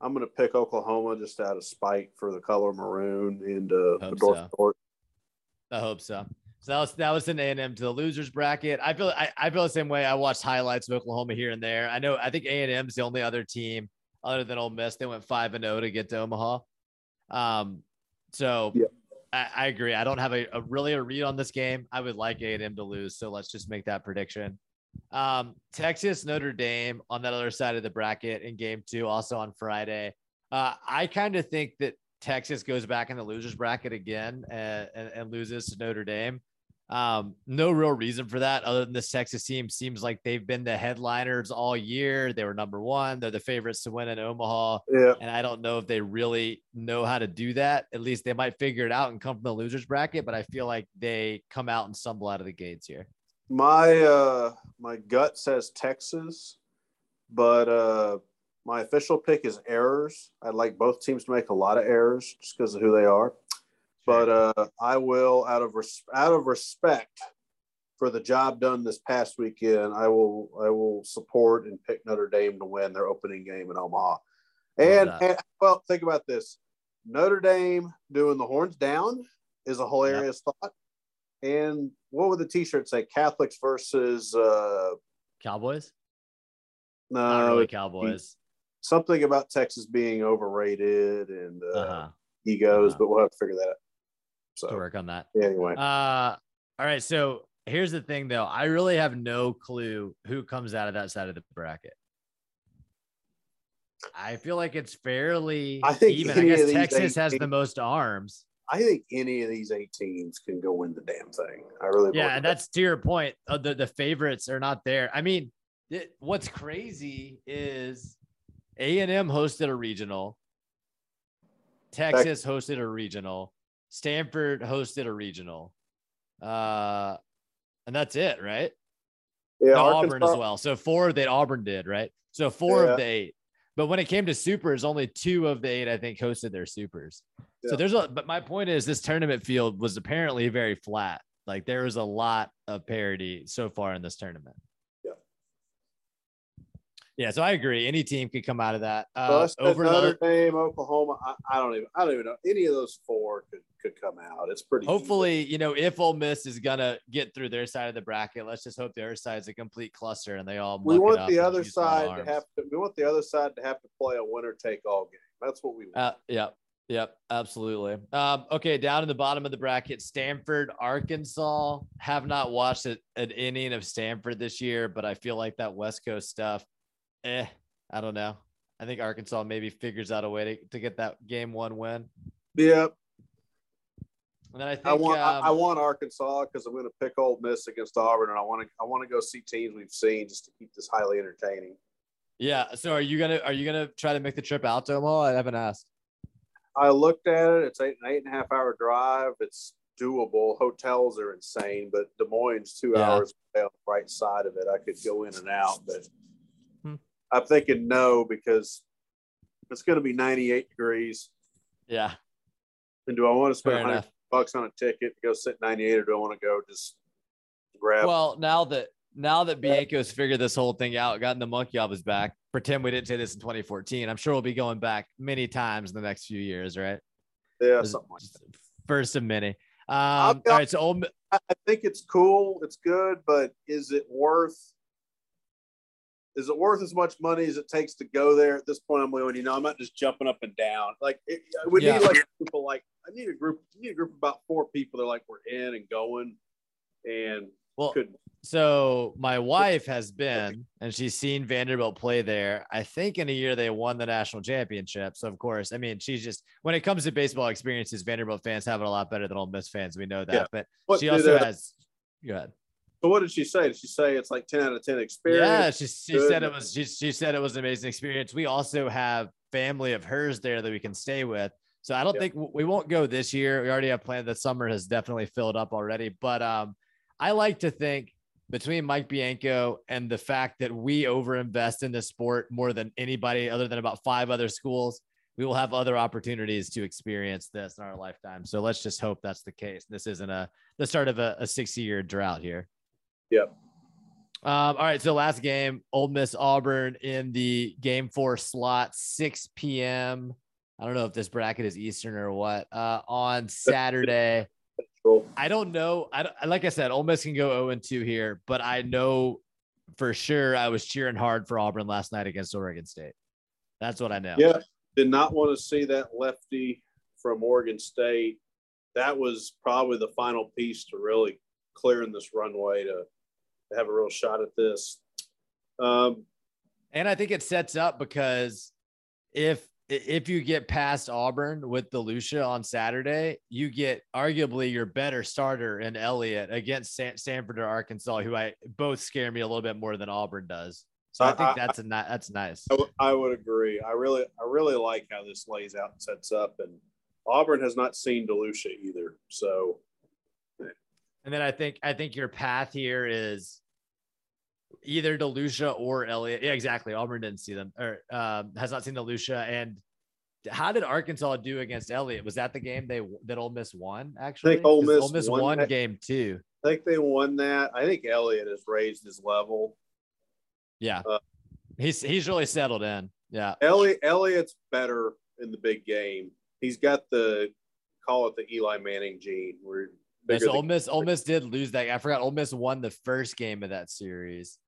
I'm going to pick Oklahoma just out of spite for the color maroon and uh, the North so. Court. I hope so. So that was that was an A and M to the losers bracket. I feel I, I feel the same way. I watched highlights of Oklahoma here and there. I know I think A and M's the only other team other than Ole Miss. They went five and zero to get to Omaha. Um, so Yeah. I, I agree. I don't have a, a really a read on this game. I would like A and M to lose. So let's just make that prediction. Um, Texas Notre Dame on that other side of the bracket in game two, also on Friday. Uh, I kind of think that Texas goes back in the losers bracket again and, and, and loses to Notre Dame. Um, no real reason for that other than this Texas team seems like they've been the headliners all year. They were number one. They're the favorites to win in Omaha. Yeah. And I don't know if they really know how to do that. At least they might figure it out and come from the losers bracket, but I feel like they come out and stumble out of the gates here. My uh my gut says Texas, but uh my official pick is errors. I'd like both teams to make a lot of errors just because of who they are. But uh, I will, out of res- out of respect for the job done this past weekend, I will I will support and pick Notre Dame to win their opening game in Omaha. And, and well, think about this: Notre Dame doing the horns down is a hilarious thought. And what would the T-shirt say? Catholics versus uh, Cowboys? no, Not really Cowboys. something about Texas being overrated and uh, Uh-huh. egos, Uh-huh. but we'll have to figure that out. To work on that. anyway, Uh, all right. So here's the thing, though. I really have no clue who comes out of that side of the bracket. I feel like it's fairly I think even. I guess Texas has the most arms. I think any of these eight teams can go win the damn thing. I really Yeah, and that's to your point. Uh, the the favorites are not there. I mean, it, what's crazy is A and M hosted a regional. Texas hosted a regional. Stanford hosted a regional. Uh, and that's it, right? yeah, No, Auburn as well. So four that Auburn did, right? So four Yeah. of the eight. But when it came to supers, only two of the eight, I think, hosted their supers. Yeah. So there's a but my point is this tournament field was apparently very flat. Like there was a lot of parity so far in this tournament. Yeah. Yeah, so I agree. Any team could come out of that. Uh, over Notre Dame, Oklahoma. I, I don't even. I don't even know. Any of those four could could come out. It's pretty. hopefully, you know, if Ole Miss is gonna get through their side of the bracket, let's just hope their side's a complete cluster and they all. We want the other use a lot of side to have to. We want the other side to have to play a winner take all game. That's what we want. Uh, yep. Yep. Absolutely. Um, okay. Down in the bottom of the bracket, Stanford, Arkansas. Have not watched an inning of Stanford this year, but I feel like that West Coast stuff, eh, I don't know. I think Arkansas maybe figures out a way to, to get that game one win. Yep. And then I think, I want. Um, I want Arkansas because I'm going to pick Ole Miss against Auburn, and I want to. I want to go see teams we've seen just to keep this highly entertaining. yeah. So are you gonna are you gonna try to make the trip out to Omaha? I haven't asked. I looked at it. It's eight, an eight and a half hour drive. It's doable. Hotels are insane, but Des Moines two Yeah. hours away on the right side of it. I could go in and out, but. I'm thinking no because it's going to be 98 degrees. Yeah. And do I want to spend Fair 100 enough. bucks on a ticket to go sit 98, or do I want to go just grab? Well, now that now that Bianco's figured this whole thing out, gotten the monkey off his back, pretend we didn't say this in 2014. I'm sure we'll be going back many times in the next few years, right? yeah, something like that. First of many. Um, all right, so I I think it's cool. It's good, but is it worth? Is it worth as much money as it takes to go there at this point? I'm going. You know, I'm not just jumping up and down. Like it, we Yeah. need like people like I need a group. I need a group of about four people. They're like we're in and going, and well, could so my wife has been, and she's seen Vanderbilt play there. I think in a year they won the national championship. So of course, I mean, she's just when it comes to baseball experiences, Vanderbilt fans have it a lot better than Ole Miss fans. We know that, Yeah. but What she also has. Go ahead. So what did she say? Did she say it's like ten out of ten experience? Yeah, she, she Good. said it was she, she said it was an amazing experience. We also have family of hers there that we can stay with. So I don't Yeah. think we won't go this year. We already have planned the summer has definitely filled up already. But um, I like to think between Mike Bianco and the fact that we overinvest in this sport more than anybody other than about five other schools, we will have other opportunities to experience this in our lifetime. So let's just hope that's the case. This isn't a the start of a, a 60 year drought here. Yep. Um, all right, so last game, Ole Miss Auburn in the game four slot, 6 p.m. I don't know if this bracket is Eastern or what. Uh, on Saturday, I don't know. I don't, like I said, Ole Miss can go 0 and 2 here, but I know for sure I was cheering hard for Auburn last night against Oregon State. That's what I know. Yeah, did not want to see that lefty from Oregon State. That was probably the final piece to really clearing this runway to, to have a real shot at this. Um, And I think it sets up because if if you get past Auburn with DeLucia on Saturday, you get arguably your better starter in Elliott against San- Stanford or Arkansas, who I both scare me a little bit more than Auburn does. So I, think that's a that's nice. I, w- I would agree. I really I really like how this lays out and sets up, and Auburn has not seen DeLucia either. So, and then I think I think your path here is either DeLucia or Elliott. Yeah, exactly. Auburn didn't see them or um, has not seen DeLucia. And how did Arkansas do against Elliott? Was that the game they that Ole Miss won? Actually, I think Ole Miss, Ole Miss won, won game two. I think they won that. I think Elliott has raised his level. Yeah, uh, he's he's really settled in. Yeah, Elliott Elliott's better in the big game. He's got the call it the Eli Manning gene. Where yeah, so Ole Miss, Ole Miss did lose that. I forgot Ole Miss won the first game of that series.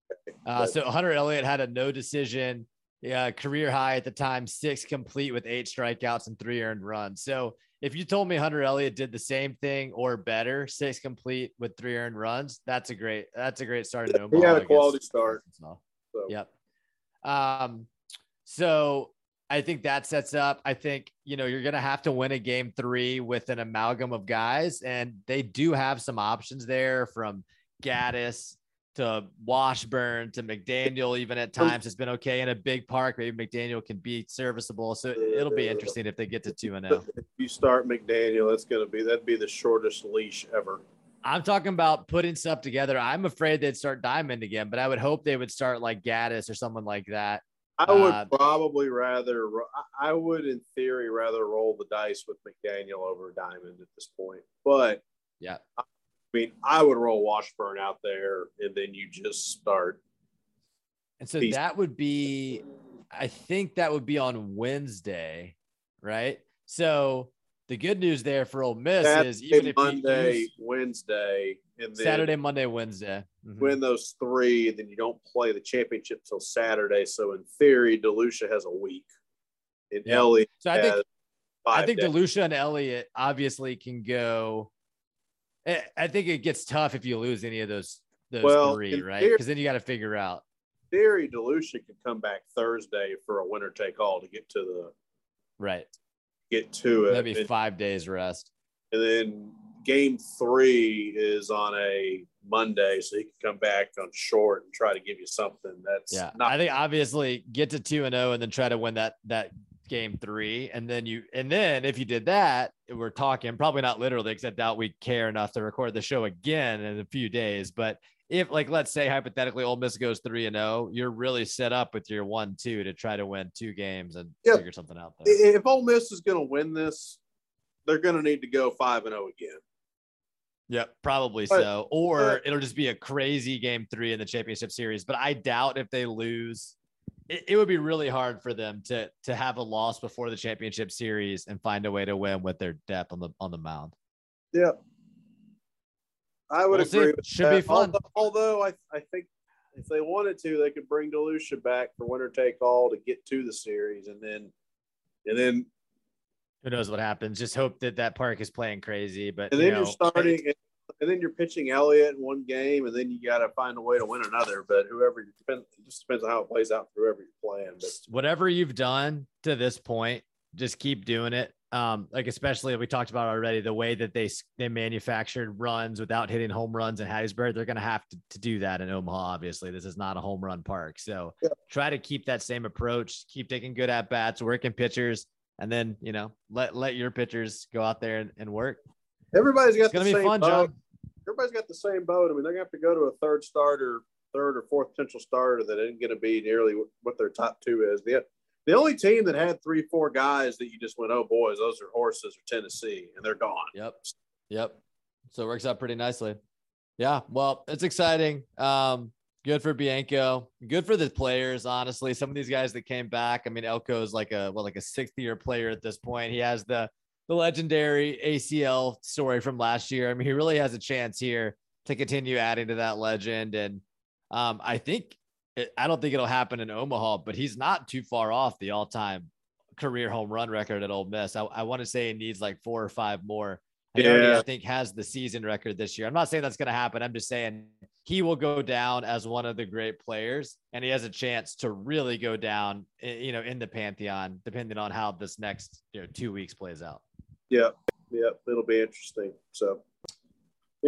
Uh, so Hunter Elliott had a no decision, yeah, career high at the time, six complete with eight strikeouts and three earned runs. So if you told me Hunter Elliott did the same thing or better, six complete with three earned runs, that's a great that's a great start. Yeah, he had a quality start. So. Yep. Um, so I think that sets up. I think, you know, you're going to have to win a game three with an amalgam of guys, and they do have some options there from Gaddis to Washburn to McDaniel, even at oh. times it's been okay in a big park. Maybe McDaniel can be serviceable. So it'll be interesting if they get to 2 and 0. If you start McDaniel, that's going to be that'd be the shortest leash ever. I'm talking about putting stuff together. I'm afraid they'd start Diamond again, but I would hope they would start like Gaddis or someone like that I would uh, probably rather, I would in theory rather roll the dice with McDaniel over Diamond at this point. But yeah, I mean, I would roll Washburn out there and then you just start. And so that would be, I think that would be on Wednesday, right? So the good news there for Ole Miss Saturday, is even if Monday, use, Wednesday, and Saturday, Monday, Wednesday, mm-hmm. win those three, then you don't play the championship till Saturday. So in theory, DeLucia has a week. And yeah. Elliott, so I think I think days. DeLucia and Elliott obviously can go. I think it gets tough if you lose any of those those well, three, right? Because then you got to figure out. Theory, DeLucia could come back Thursday for a winner take all to get to the right get to it. That'd be and, five days rest. And then game three is on a Monday, so he can come back on short and try to give you something that's yeah. Not- I think obviously get to two and zero, oh and then try to win that that game three, and then you and then if you did that, we're talking probably not literally, because I doubt we care enough to record the show again in a few days, but if like let's say hypothetically Ole Miss goes three and zero, oh, you're really set up with your one two to try to win two games and yep. figure something out. There. If Ole Miss is going to win this, they're going to need to go five and zero oh again. Yep, probably but, so. Or uh, it'll just be a crazy game three in the championship series. But I doubt if they lose, it, it would be really hard for them to to have a loss before the championship series and find a way to win with their depth on the on the mound. Yeah, I would we'll agree. Should that. be fun. Although, although, I, I think if they wanted to, they could bring DeLucia back for winner take all to get to the series, and then and then who knows what happens. Just hope that that park is playing crazy. But and then you are starting, and then you're pitching Elliott in one game, and then you got to find a way to win another. But whoever depends, it just depends on how it plays out whoever you're playing. But whatever you've done to this point, just keep doing it um, like especially we talked about already the way that they they manufactured runs without hitting home runs in Hattiesburg, they're going to have to do that in Omaha. Obviously, this is not a home run park, so yeah. try to keep that same approach. Keep taking good at bats, working pitchers, and then you know let let your pitchers go out there and, and work. Everybody's got it's gonna the be same fun, boat. John. Everybody's got the same boat. I mean, they're gonna have to go to a third starter, third or fourth potential starter that going to be nearly what their top two is. The the only team that had three, four guys that you just went, oh boys, those are horses or Tennessee, and they're gone. Yep. Yep. So it works out pretty nicely. Yeah. Well, it's exciting. Um, good for Bianco. Good for the players, honestly. Some of these guys that came back. I mean, Elko is like a well, like a sixth year player at this point. He has the the legendary ACL story from last year. I mean, he really has a chance here to continue adding to that legend. And um, I think I don't think it'll happen in Omaha, but he's not too far off the all-time career home run record at Ole Miss. I, I want to say he needs like four or five more. He yeah. already, I think, has the season record this year. I'm not saying that's going to happen. I'm just saying he will go down as one of the great players, and he has a chance to really go down, you know, in the pantheon, depending on how this next you know two weeks plays out. Yeah, yeah, it'll be interesting. So,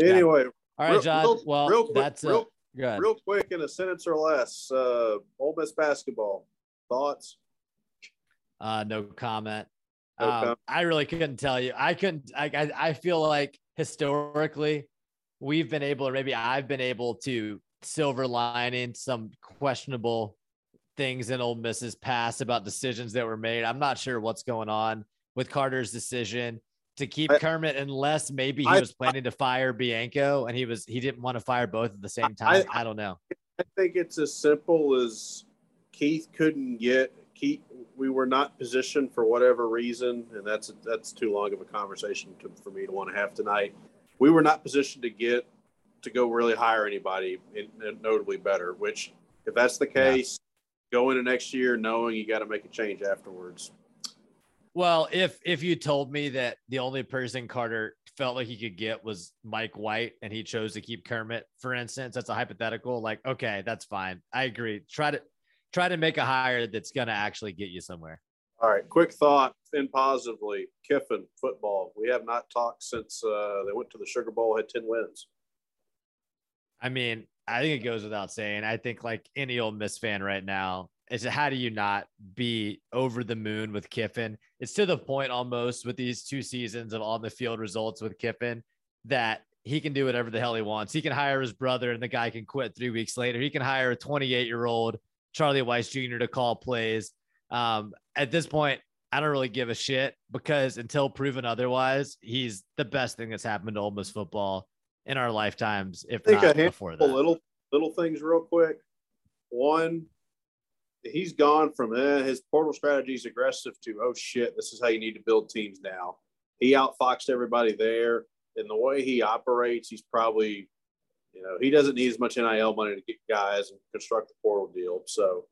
anyway, yeah. all right, John. Real, well, real quick, that's real, uh, real quick in a sentence or less. Uh, Ole Miss basketball thoughts. Uh, no comment. No um, comment. I really couldn't tell you. I couldn't. I, I I feel like historically we've been able, or maybe I've been able to silver lining some questionable things in Ole Miss's past about decisions that were made. I'm not sure what's going on with Carter's decision to keep I, Kermit unless maybe he I, was planning to fire Bianco and he was he didn't want to fire both at the same time. I, I don't know. I think it's as simple as Keith couldn't get Keith. We were not positioned for whatever reason, and that's that's too long of a conversation to, for me to want to have tonight we were not positioned to get to go really hire anybody notably better. Which, if that's the case, yeah. go into next year knowing you got to make a change afterwards. Well, if if you told me that the only person Carter felt like he could get was Mike White and he chose to keep Kermit, for instance, that's a hypothetical. Like, okay, that's fine. I agree. Try to try to make a hire that's gonna actually get you somewhere. All right, quick thought, and positively. Kiffin football. We have not talked since uh, they went to the Sugar Bowl, had ten wins. I mean, I think it goes without saying. I think like any Ole Miss fan right now, is how do you not be over the moon with Kiffin? It's to the point almost with these two seasons of on the field results with Kiffin that he can do whatever the hell he wants. He can hire his brother and the guy can quit three weeks later. He can hire a 28 year old Charlie Weis Jr. to call plays. Um, at this point, I don't really give a shit because until proven otherwise, he's the best thing that's happened to Ole Miss football in our lifetimes. If I think not before that, little little things real quick. One, he's gone from eh, his portal strategy is aggressive to oh shit, this is how you need to build teams now. He outfoxed everybody there, and the way he operates, he's probably, you know, he doesn't need as much NIL money to get guys and construct the portal deal. So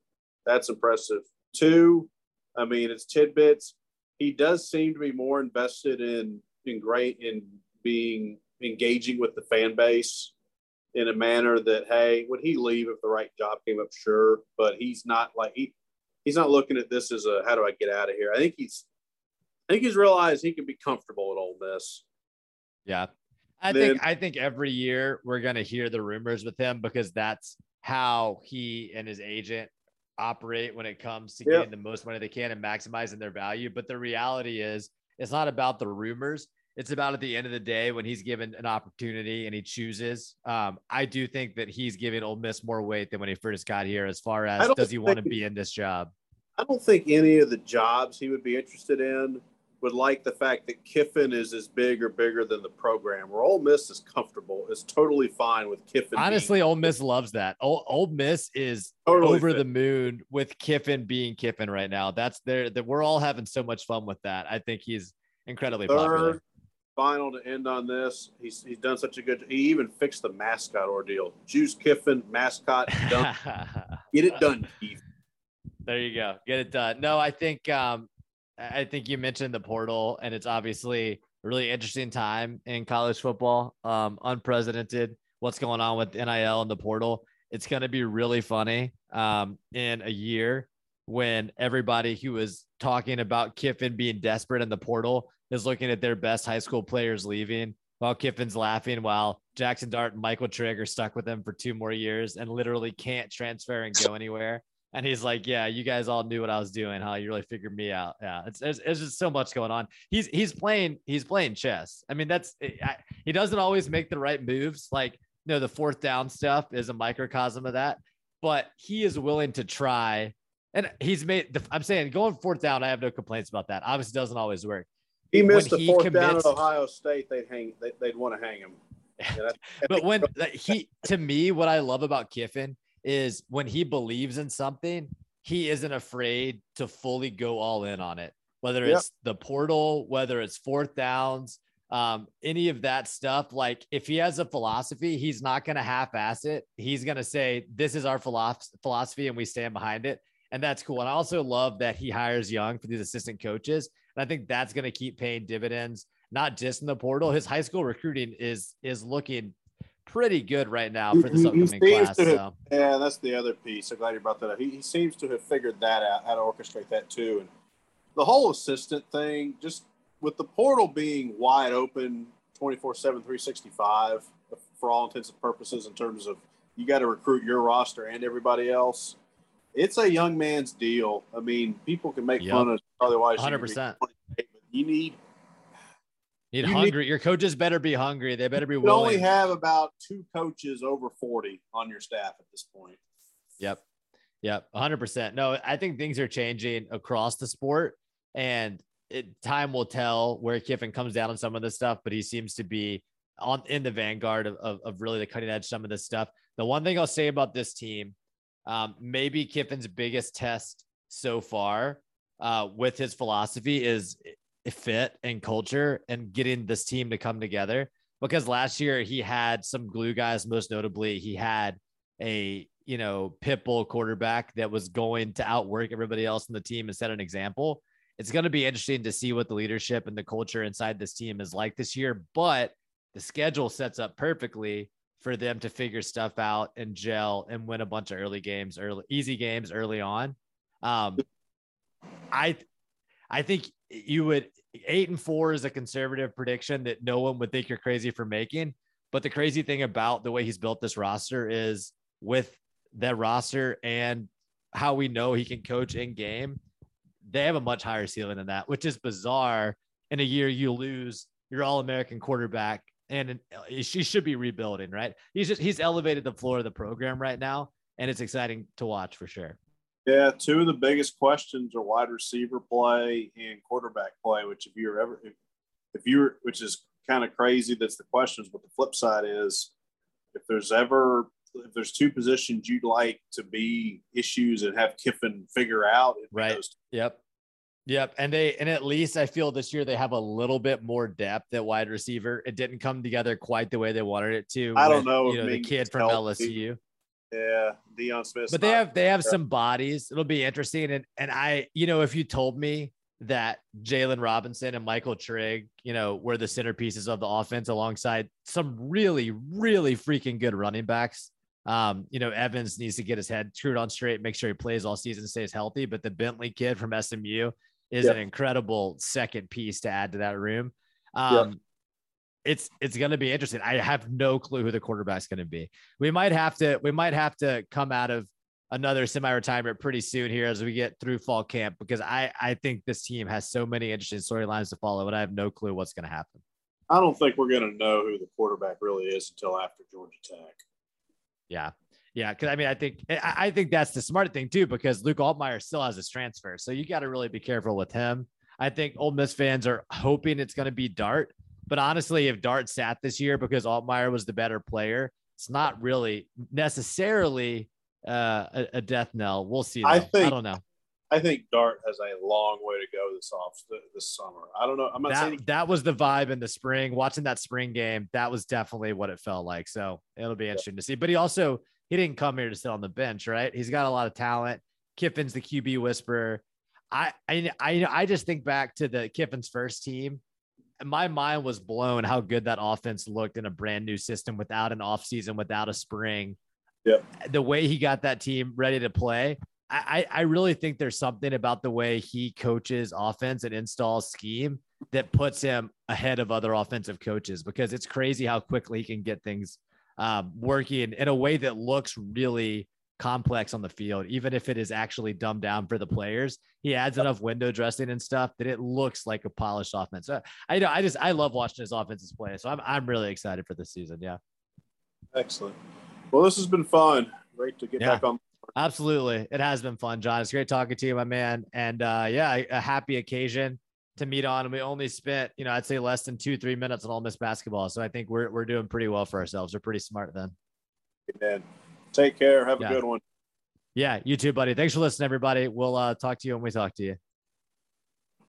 that's impressive. Two, I mean, it's tidbits. He does seem to be more invested in in great in being engaging with the fan base in a manner that hey, would he leave if the right job came up? Sure, but he's not like he he's not looking at this as a how do I get out of here. I think he's I think he's realized he can be comfortable at Ole Miss. Yeah. I then, think I think every year we're gonna hear the rumors with him because that's how he and his agent operate when it comes to getting the most money they can and maximizing their value. But the reality is, it's not about the rumors. It's about at the end of the day when he's given an opportunity and he chooses. Um, I do think that he's giving Ole Miss more weight than when he first got here, as far as does he want to be in this job. I don't think any of the jobs he would be interested in would like the fact that Kiffin is as big or bigger than the program. Where Ole Miss is comfortable, is totally fine with Kiffin. Honestly, being- Ole Miss loves that. Ole, Ole Miss is totally over fit. the moon with Kiffin being Kiffin right now. That's there. That we're all having so much fun with that. I think he's incredibly Third, popular. Final to end on this. He's he's done such a good. He even fixed the mascot ordeal. Juice Kiffin mascot done. Get it done, Keith. There you go. Get it done. No, I think um, I think you mentioned the portal, and it's obviously a really interesting time in college football. Um, unprecedented. What's going on with NIL and the portal? It's going to be really funny um, in a year when everybody who was talking about Kiffin being desperate in the portal is looking at their best high school players leaving while Kiffin's laughing while Jackson Dart and Michael Trigg are stuck with him for two more years and literally can't transfer and go anywhere. And he's like, "Yeah, you guys all knew what I was doing, huh? You really figured me out. Yeah, it's it's, it's just so much going on. He's he's playing he's playing chess. I mean, that's eh, I, he doesn't always make the right moves. Like, you know, the fourth down stuff is a microcosm of that, but he is willing to try. And he's made. The, I'm saying going fourth down, I have no complaints about that. Obviously, doesn't always work. He missed when the fourth commits, down at Ohio State. They'd hang. They, would want to hang him. Yeah, but when he, to me, what I love about Kiffin is when he believes in something, he isn't afraid to fully go all in on it. Whether it's yep. the portal, whether it's fourth downs, um, any of that stuff. Like if he has a philosophy, he's not going to half-ass it. He's going to say, "This is our philosophy, and we stand behind it." And that's cool. And I also love that he hires young for these assistant coaches. And I think that's going to keep paying dividends, not just in the portal. His high school recruiting is is looking pretty good right now for this upcoming class. Have, so. Yeah, that's the other piece. I'm glad you brought that up. He, he seems to have figured that out, how to orchestrate that too. And the whole assistant thing, just with the portal being wide open 24 7, 365 uh, for all intents and purposes, in terms of you got to recruit your roster and everybody else. It's a young man's deal. I mean, people can make yep. fun of otherwise. 100%. You need Need you hungry. Need, your coaches better be hungry. They better be you willing. only have about two coaches over 40 on your staff at this point. Yep. Yep. 100%. No, I think things are changing across the sport and it, time will tell where Kiffin comes down on some of this stuff, but he seems to be on in the vanguard of, of, of really the cutting edge some of this stuff. The one thing I'll say about this team, um, maybe Kiffin's biggest test so far uh, with his philosophy is fit and culture and getting this team to come together. Because last year he had some glue guys, most notably, he had a you know pit bull quarterback that was going to outwork everybody else in the team and set an example. It's going to be interesting to see what the leadership and the culture inside this team is like this year, but the schedule sets up perfectly for them to figure stuff out and gel and win a bunch of early games, early easy games early on. Um, I I think you would eight and four is a conservative prediction that no one would think you're crazy for making. But the crazy thing about the way he's built this roster is with that roster and how we know he can coach in game, they have a much higher ceiling than that, which is bizarre. In a year, you lose your All American quarterback, and she should be rebuilding, right? He's just he's elevated the floor of the program right now, and it's exciting to watch for sure. Yeah, two of the biggest questions are wide receiver play and quarterback play. Which, if you're ever, if, if you're, which is kind of crazy, that's the questions. But the flip side is, if there's ever, if there's two positions you'd like to be issues and have Kiffin figure out, right? Yep. Yep. And they, and at least I feel this year they have a little bit more depth at wide receiver. It didn't come together quite the way they wanted it to. I don't know. You know, the kid from. LSU. Yeah, Deion Smith. But they have they have some bodies. It'll be interesting. And and I, you know, if you told me that Jaylon Robinson and Michael Trigg, you know, were the centerpieces of the offense alongside some really, really freaking good running backs. Um, you know, Evans needs to get his head screwed on straight, make sure he plays all season, stays healthy. But the Bentley kid from SMU is yep. an incredible second piece to add to that room. Um, yep it's it's going to be interesting. I have no clue who the quarterback's going to be. We might have to we might have to come out of another semi-retirement pretty soon here as we get through fall camp because I I think this team has so many interesting storylines to follow, and I have no clue what's going to happen. I don't think we're going to know who the quarterback really is until after Georgia Tech. Yeah. Yeah, because I mean, I think I think that's the smart thing too, because Luke Altmyer still has his transfer, so you got to really be careful with him. I think Ole Miss fans are hoping it's going to be Dart, but honestly, if Dart sat this year because Altmyer was the better player, it's not really necessarily uh, a, a, death knell. We'll see. Though. I think I don't know. I think Dart has a long way to go this off this summer. I don't know. I'm not that, saying that was the vibe in the spring. Watching that spring game, that was definitely what it felt like. So it'll be interesting yeah. to see. But he also he didn't come here to sit on the bench, right? He's got a lot of talent. Kiffin's the QB whisperer. I I I, I just think back to the Kiffin's first team my mind was blown how good that offense looked in a brand new system without an offseason, without a spring. Yeah. The way he got that team ready to play. I, I really think there's something about the way he coaches offense and installs scheme that puts him ahead of other offensive coaches because it's crazy how quickly he can get things um, working in a way that looks really complex on the field, even if it is actually dumbed down for the players. He adds enough window dressing and stuff that it looks like a polished offense. So I know I just I love watching his offenses play. So I'm I'm really excited for this season. Yeah. Excellent. Well, this has been fun. Great to get yeah. back on. Absolutely. It has been fun, John. It's great talking to you, my man. And uh, yeah, a happy occasion to meet on. And we only spent, you know, I'd say less than two, three minutes on Ole Miss basketball. So I think we're, we're doing pretty well for ourselves. We're pretty smart then. Amen. Take care. Have a good one. Yeah, you too, buddy. Thanks for listening, everybody. We'll uh, talk to you when we talk to you.